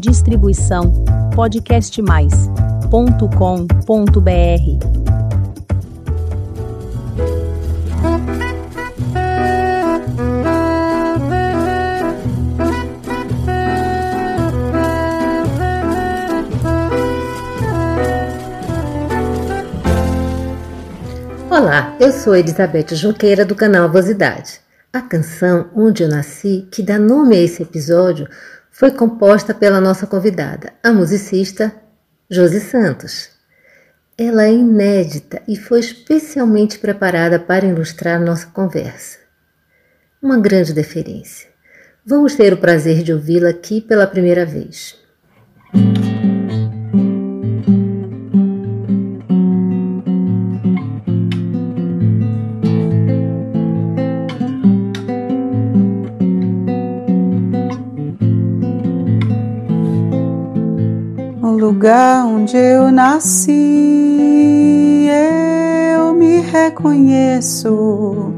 Distribuição podcastmais.com.br. Olá, eu sou Elizabeth Junqueira do canal Vosidade. A canção Onde Eu Nasci, que dá nome a esse episódio, foi composta pela nossa convidada, a musicista Josi Santos. Ela é inédita e foi especialmente preparada para ilustrar nossa conversa. Uma grande deferência. Vamos ter o prazer de ouvi-la aqui pela primeira vez. Lugar onde eu nasci, eu me reconheço,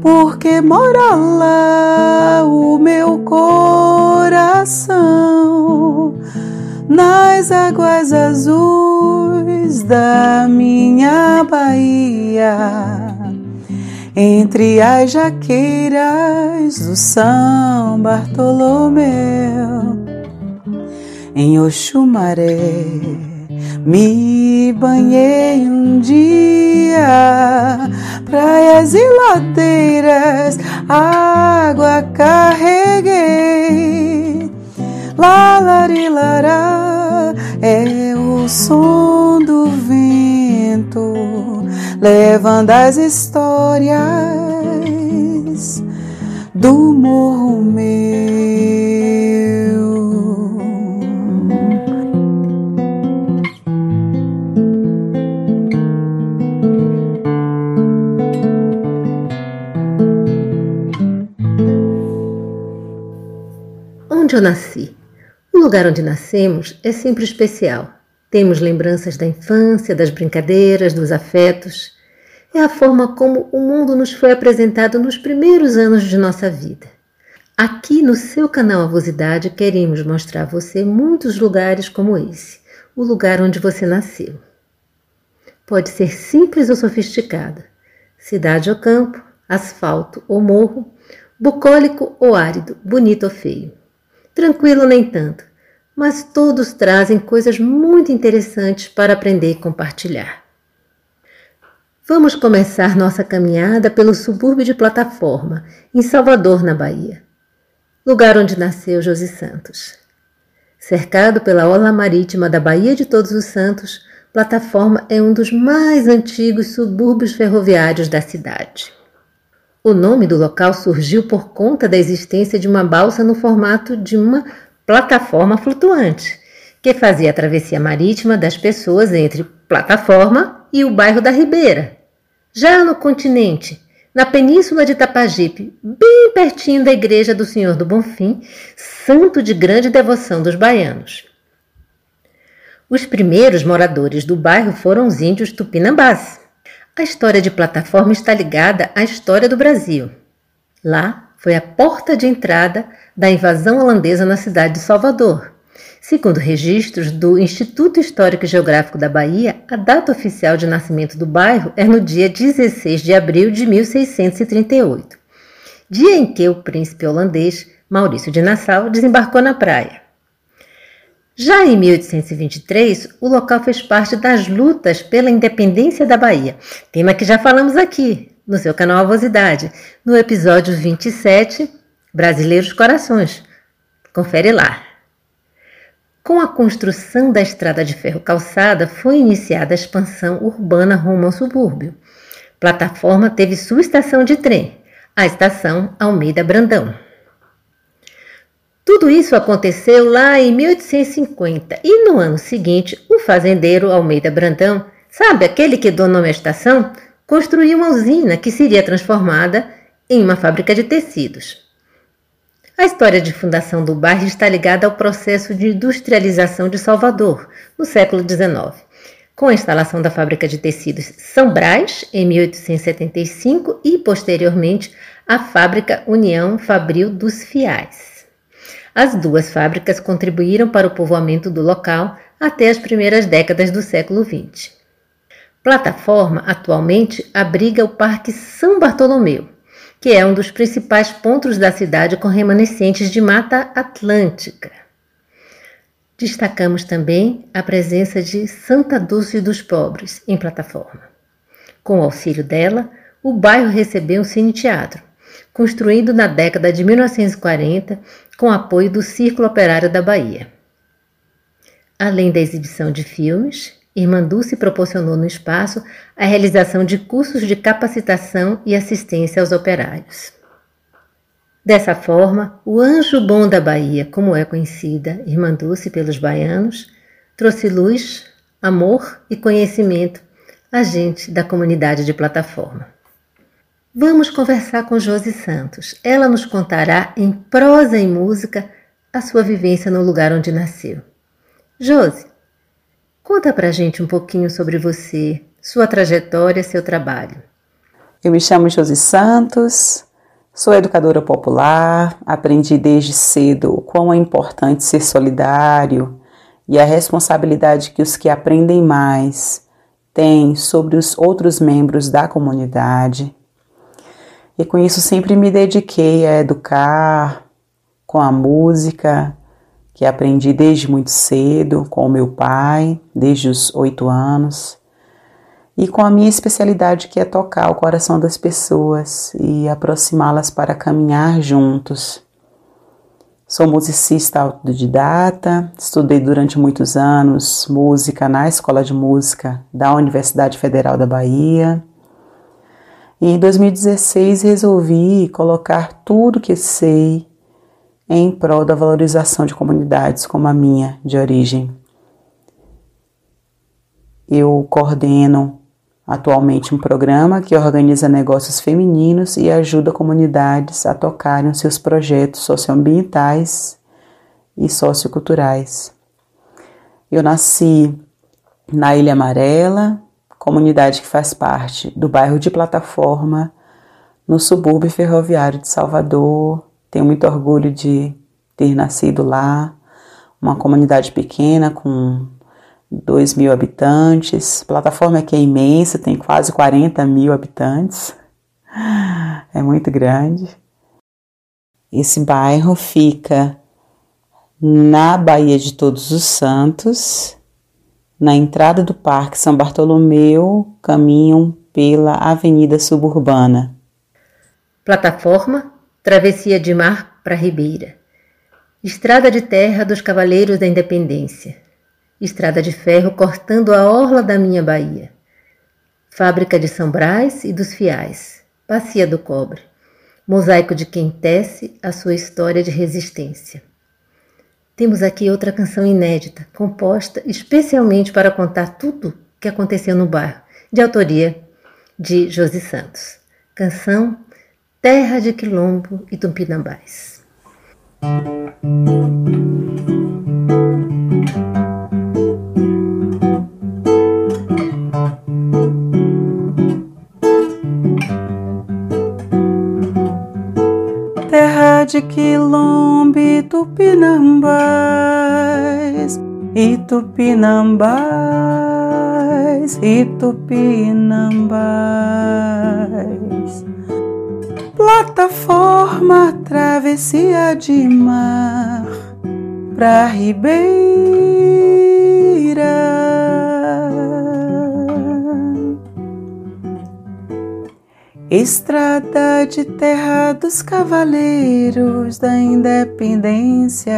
porque mora lá o meu coração, nas águas azuis da minha Bahia. Entre as jaqueiras do São Bartolomeu, em Oxumaré. Me banhei um dia, praias e ladeiras, água carreguei. Lalarilará é o som do vento, levando as histórias do morro meu. Onde eu nasci? O lugar onde nascemos é sempre especial. Temos lembranças da infância, das brincadeiras, dos afetos. É a forma como o mundo nos foi apresentado nos primeiros anos de nossa vida. Aqui no seu canal Avosidade queremos mostrar a você muitos lugares como esse, o lugar onde você nasceu. Pode ser simples ou sofisticada, cidade ou campo, asfalto ou morro, bucólico ou árido, bonito ou feio. Tranquilo nem tanto, mas todos trazem coisas muito interessantes para aprender e compartilhar. Vamos começar nossa caminhada pelo subúrbio de Plataforma, em Salvador, na Bahia, lugar onde nasceu Josi Santos. Cercado pela orla marítima da Baía de Todos os Santos, Plataforma é um dos mais antigos subúrbios ferroviários da cidade. O nome do local surgiu por conta da existência de uma balsa no formato de uma plataforma flutuante, que fazia a travessia marítima das pessoas entre plataforma e o bairro da Ribeira. Já no continente, na península de Tapajipe, bem pertinho da igreja do Senhor do Bonfim, santo de grande devoção dos baianos. Os primeiros moradores do bairro foram os índios tupinambás. A história de plataforma está ligada à história do Brasil. Lá foi a porta de entrada da invasão holandesa na cidade de Salvador. Segundo registros do Instituto Histórico e Geográfico da Bahia, a data oficial de nascimento do bairro é no dia 16 de abril de 1638, dia em que o príncipe holandês Maurício de Nassau desembarcou na praia. Já em 1823, o local fez parte das lutas pela independência da Bahia, tema que já falamos aqui no seu canal Avosidade, no episódio 27, Brasileiros Corações. Confere lá. Com a construção da estrada de ferro calçada, foi iniciada a expansão urbana rumo ao subúrbio. Plataforma teve sua estação de trem, a estação Almeida Brandão. Tudo isso aconteceu lá em 1850 e no ano seguinte, o fazendeiro Almeida Brandão, sabe aquele que donou a estação, construiu uma usina que seria transformada em uma fábrica de tecidos. A história de fundação do bairro está ligada ao processo de industrialização de Salvador, no século XIX, com a instalação da fábrica de tecidos São Brás, em 1875, e posteriormente a fábrica União Fabril dos Fiais. As duas fábricas contribuíram para o povoamento do local até as primeiras décadas do século XX. Plataforma atualmente abriga o Parque São Bartolomeu, que é um dos principais pontos da cidade com remanescentes de Mata Atlântica. Destacamos também a presença de Santa Dulce dos Pobres em plataforma. Com o auxílio dela, o bairro recebeu um cine-teatro, construído na década de 1940 com apoio do Círculo Operário da Bahia. Além da exibição de filmes, Irmã Dulce proporcionou no espaço a realização de cursos de capacitação e assistência aos operários. Dessa forma, o Anjo Bom da Bahia, como é conhecida Irmã Dulce pelos baianos, trouxe luz, amor e conhecimento a gente da comunidade de plataforma. Vamos conversar com Josi Santos. Ela nos contará em prosa e música a sua vivência no lugar onde nasceu. Josi, Conta pra gente um pouquinho sobre você, sua trajetória, seu trabalho. Eu me chamo Josi Santos, sou educadora popular, aprendi desde cedo quão é importante ser solidário e a responsabilidade que os que aprendem mais têm sobre os outros membros da comunidade. E com isso sempre me dediquei a educar com a música, que aprendi desde muito cedo com o meu pai, desde os oito anos, e com a minha especialidade que é tocar o coração das pessoas e aproximá-las para caminhar juntos. Sou musicista autodidata, estudei durante muitos anos música na Escola de Música da Universidade Federal da Bahia. E em 2016 resolvi colocar tudo que sei em prol da valorização de comunidades como a minha de origem. Eu coordeno atualmente um programa que organiza negócios femininos e ajuda comunidades a tocarem seus projetos socioambientais e socioculturais. Eu nasci na Ilha Amarela, comunidade que faz parte do bairro de Plataforma, no subúrbio ferroviário de Salvador, tenho muito orgulho de ter nascido lá, uma comunidade pequena com 2 mil habitantes. A plataforma aqui é imensa, tem quase 40 mil habitantes. É muito grande. Esse bairro fica na Baía de Todos os Santos, na entrada do Parque São Bartolomeu, caminham pela Avenida Suburbana. Plataforma Travessia de mar para Ribeira. Estrada de terra dos Cavaleiros da Independência. Estrada de ferro cortando a orla da minha Bahia. Fábrica de São Brás e dos Fiais. Bacia do Cobre. Mosaico de quem tece a sua história de resistência. Temos aqui outra canção inédita, composta especialmente para contar tudo que aconteceu no bairro, de autoria de Josi Santos. Canção terra de Quilombo e Tupinambás. De Quilombo e Tupinambás, e Tupinambás, e Tupinambás plataforma travessia de mar pra Ribeira. Estrada de terra dos cavaleiros da independência,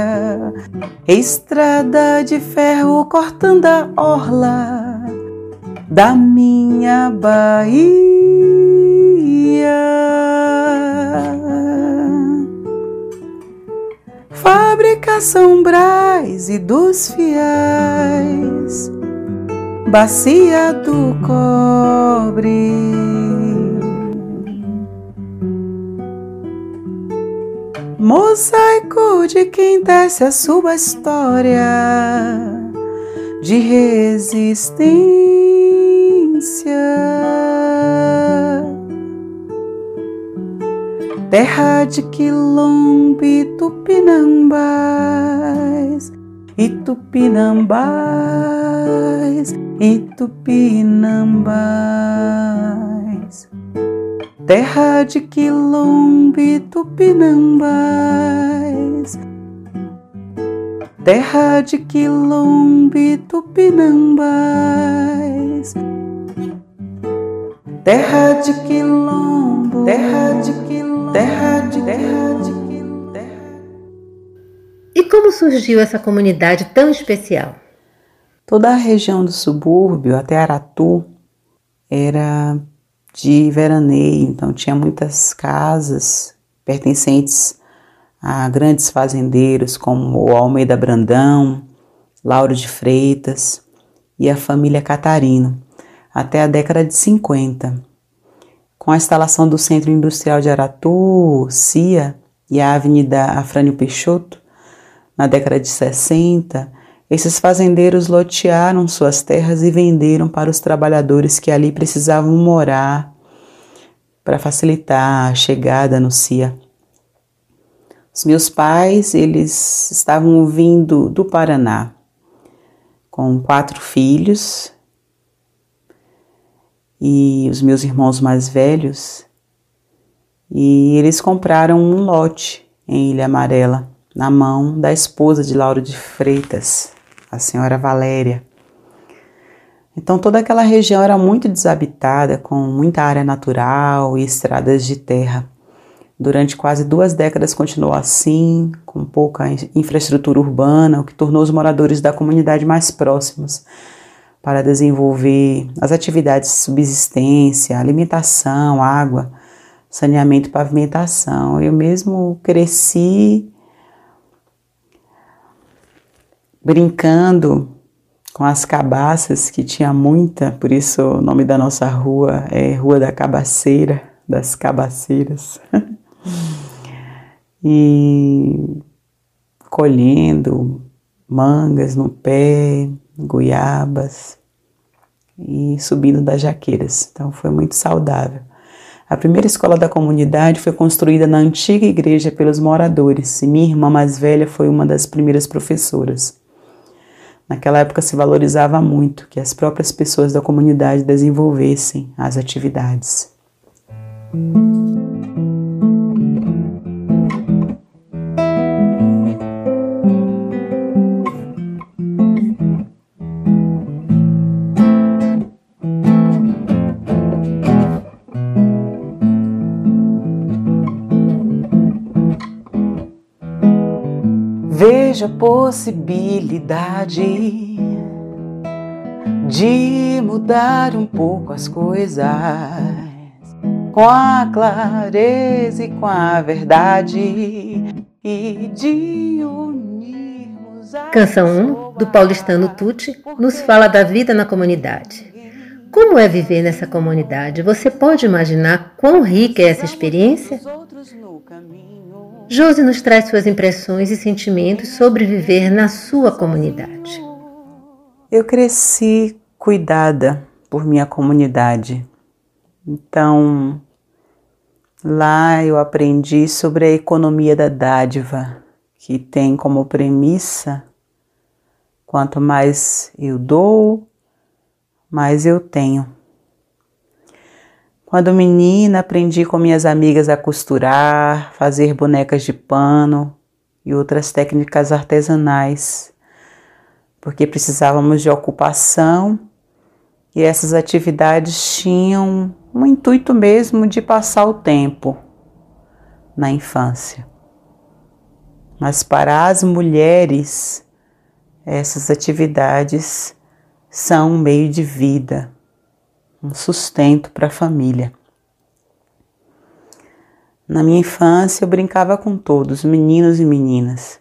estrada de ferro cortando a orla da minha Bahia. Fábrica São Brás e dos fiéis, bacia do cobre. Mosaico de quem desce a sua história de resistência terra de quilombo e tupinambás, e tupinambás, e tupinambás. Terra de quilombo e tupinambás, terra de quilombo e tupinambás. Terra de quilombo, terra de quilombo, terra de terra de quilombo. E como surgiu essa comunidade tão especial? Toda a região do subúrbio até Aratu era de veraneio, então tinha muitas casas pertencentes a grandes fazendeiros como o Almeida Brandão, Lauro de Freitas e a família Catarino até a década de 50. Com a instalação do Centro Industrial de Aratu, CIA e a Avenida Afrânio Peixoto, na década de 60, esses fazendeiros lotearam suas terras e venderam para os trabalhadores que ali precisavam morar para facilitar a chegada no CIA. Os meus pais, eles estavam vindo do Paraná com quatro filhos e os meus irmãos mais velhos, e eles compraram um lote em Ilha Amarela, na mão da esposa de Lauro de Freitas, a senhora Valéria. Então toda aquela região era muito desabitada, com muita área natural e estradas de terra. Durante quase duas décadas continuou assim, com pouca infraestrutura urbana, o que tornou os moradores da comunidade mais próximos para desenvolver as atividades de subsistência, alimentação, água, saneamento e pavimentação. Eu mesmo cresci brincando com as cabaças, que tinha muita, por isso o nome da nossa rua é Rua da Cabaceira, das Cabaceiras. e colhendo mangas no pé, goiabas e subindo das jaqueiras. Então foi muito saudável. A primeira escola da comunidade foi construída na antiga igreja pelos moradores e minha irmã mais velha foi uma das primeiras professoras. Naquela época se valorizava muito que as próprias pessoas da comunidade desenvolvessem as atividades. Vejo a possibilidade de mudar um pouco as coisas com a clareza e com a verdade e de unirmos. Canção 1 do paulistano Tucci nos fala da vida na comunidade. Como é viver nessa comunidade? Você pode imaginar quão rica é essa experiência? Josi nos traz suas impressões e sentimentos sobre viver na sua comunidade. Eu cresci cuidada por minha comunidade. Então, lá eu aprendi sobre a economia da dádiva, que tem como premissa: quanto mais eu dou, mais eu tenho. Quando menina, aprendi com minhas amigas a costurar, fazer bonecas de pano e outras técnicas artesanais, porque precisávamos de ocupação e essas atividades tinham um intuito mesmo de passar o tempo na infância. Mas para as mulheres, essas atividades são um meio de vida um sustento para a família. Na minha infância eu brincava com todos, meninos e meninas.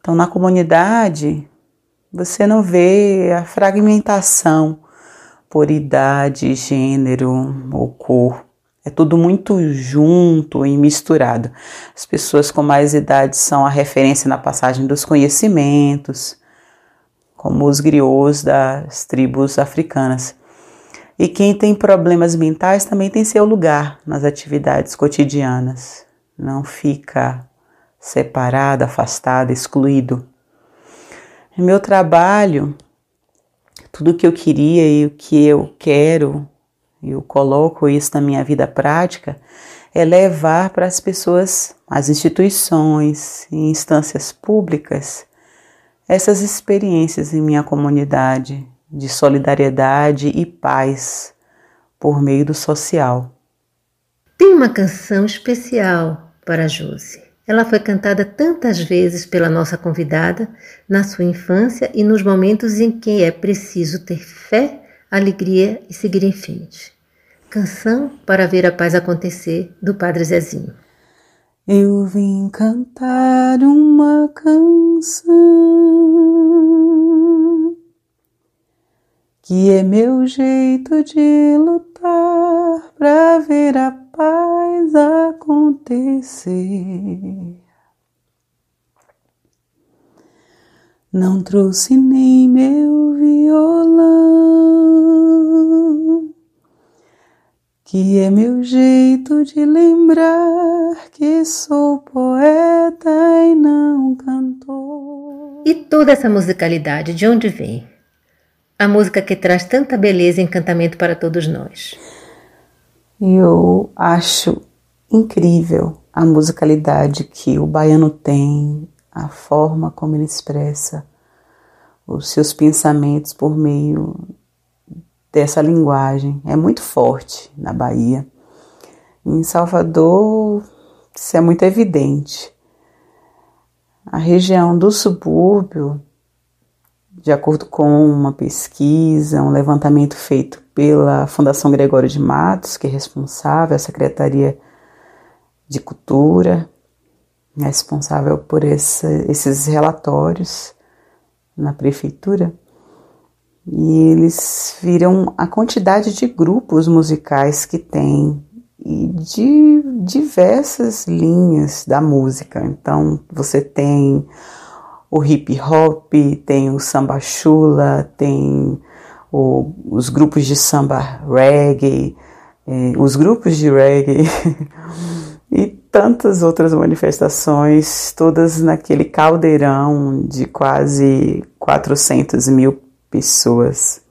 Então na comunidade você não vê a fragmentação por idade, gênero ou cor. É tudo muito junto e misturado. As pessoas com mais idade são a referência na passagem dos conhecimentos, como os griots das tribos africanas. E quem tem problemas mentais também tem seu lugar nas atividades cotidianas. Não fica separado, afastado, excluído. No meu trabalho, tudo o que eu queria e o que eu quero, eu coloco isso na minha vida prática, é levar para as pessoas, as instituições e instâncias públicas, essas experiências em minha comunidade de solidariedade e paz por meio do social. Tem uma canção especial para a Josi. Ela foi cantada tantas vezes pela nossa convidada na sua infância e nos momentos em que é preciso ter fé, alegria e seguir em frente. Canção para ver a paz acontecer do Padre Zezinho. Eu vim cantar uma canção que é meu jeito de lutar para ver a paz acontecer. Não trouxe nem meu violão, que é meu jeito de lembrar que sou poeta e não cantor. E toda essa musicalidade de onde vem? A música que traz tanta beleza e encantamento para todos nós. Eu acho incrível a musicalidade que o baiano tem, a forma como ele expressa os seus pensamentos por meio dessa linguagem. É muito forte na Bahia. Em Salvador, isso é muito evidente. A região do subúrbio de acordo com uma pesquisa, um levantamento feito pela Fundação Gregório de Matos, que é responsável, a Secretaria de Cultura, responsável por esse, esses relatórios na prefeitura, e eles viram a quantidade de grupos musicais que tem e de diversas linhas da música. Então, você tem o hip hop, tem o samba chula, tem o, os grupos de samba reggae, eh, os grupos de reggae e tantas outras manifestações, todas naquele caldeirão de quase 400 mil pessoas,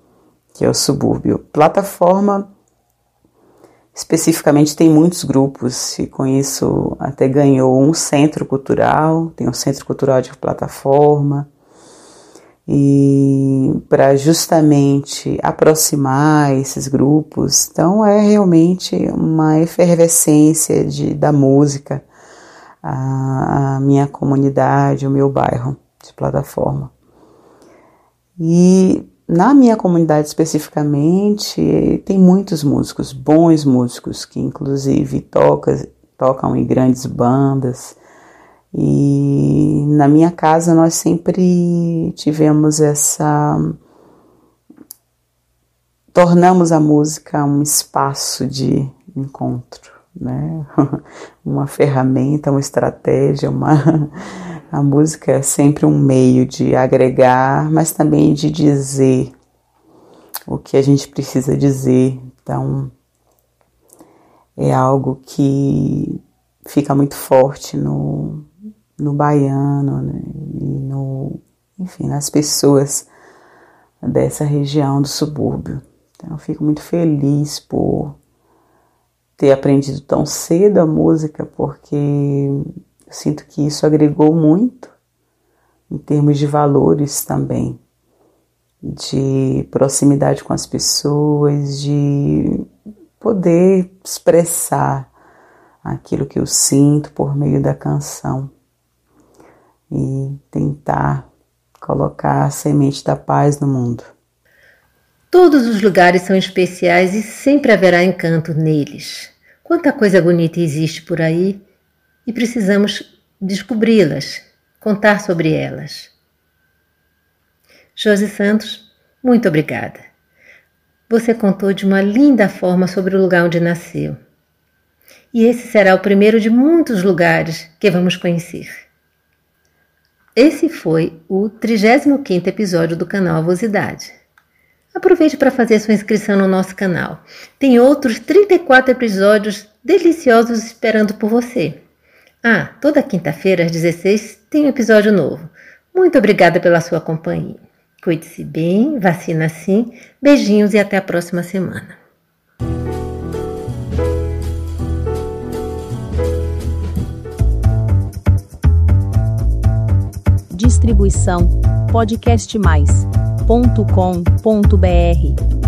que é o subúrbio. Plataforma Especificamente tem muitos grupos e com isso até ganhou um centro cultural, tem um centro cultural de plataforma e para justamente aproximar esses grupos. Então é realmente uma efervescência de, da música, a, a minha comunidade, o meu bairro de plataforma. E na minha comunidade especificamente, tem muitos músicos, bons músicos, que inclusive tocam, tocam em grandes bandas. E na minha casa nós sempre tivemos essa. Tornamos a música um espaço de encontro, né? uma ferramenta, uma estratégia, uma a música é sempre um meio de agregar, mas também de dizer o que a gente precisa dizer. Então, é algo que fica muito forte no, no baiano né? e no, enfim, nas pessoas dessa região do subúrbio. Então, eu fico muito feliz por ter aprendido tão cedo a música, porque eu sinto que isso agregou muito em termos de valores também, de proximidade com as pessoas, de poder expressar aquilo que eu sinto por meio da canção e tentar colocar a semente da paz no mundo. Todos os lugares são especiais e sempre haverá encanto neles. Quanta coisa bonita existe por aí e precisamos descobri-las, contar sobre elas. Josi Santos, muito obrigada. Você contou de uma linda forma sobre o lugar onde nasceu. E esse será o primeiro de muitos lugares que vamos conhecer. Esse foi o 35º episódio do canal Avosidade. Aproveite para fazer sua inscrição no nosso canal. Tem outros 34 episódios deliciosos esperando por você. Ah, toda quinta-feira às 16 tem um episódio novo. Muito obrigada pela sua companhia. Cuide-se bem, vacina sim. Beijinhos e até a próxima semana. Distribuição podcastmais.com.br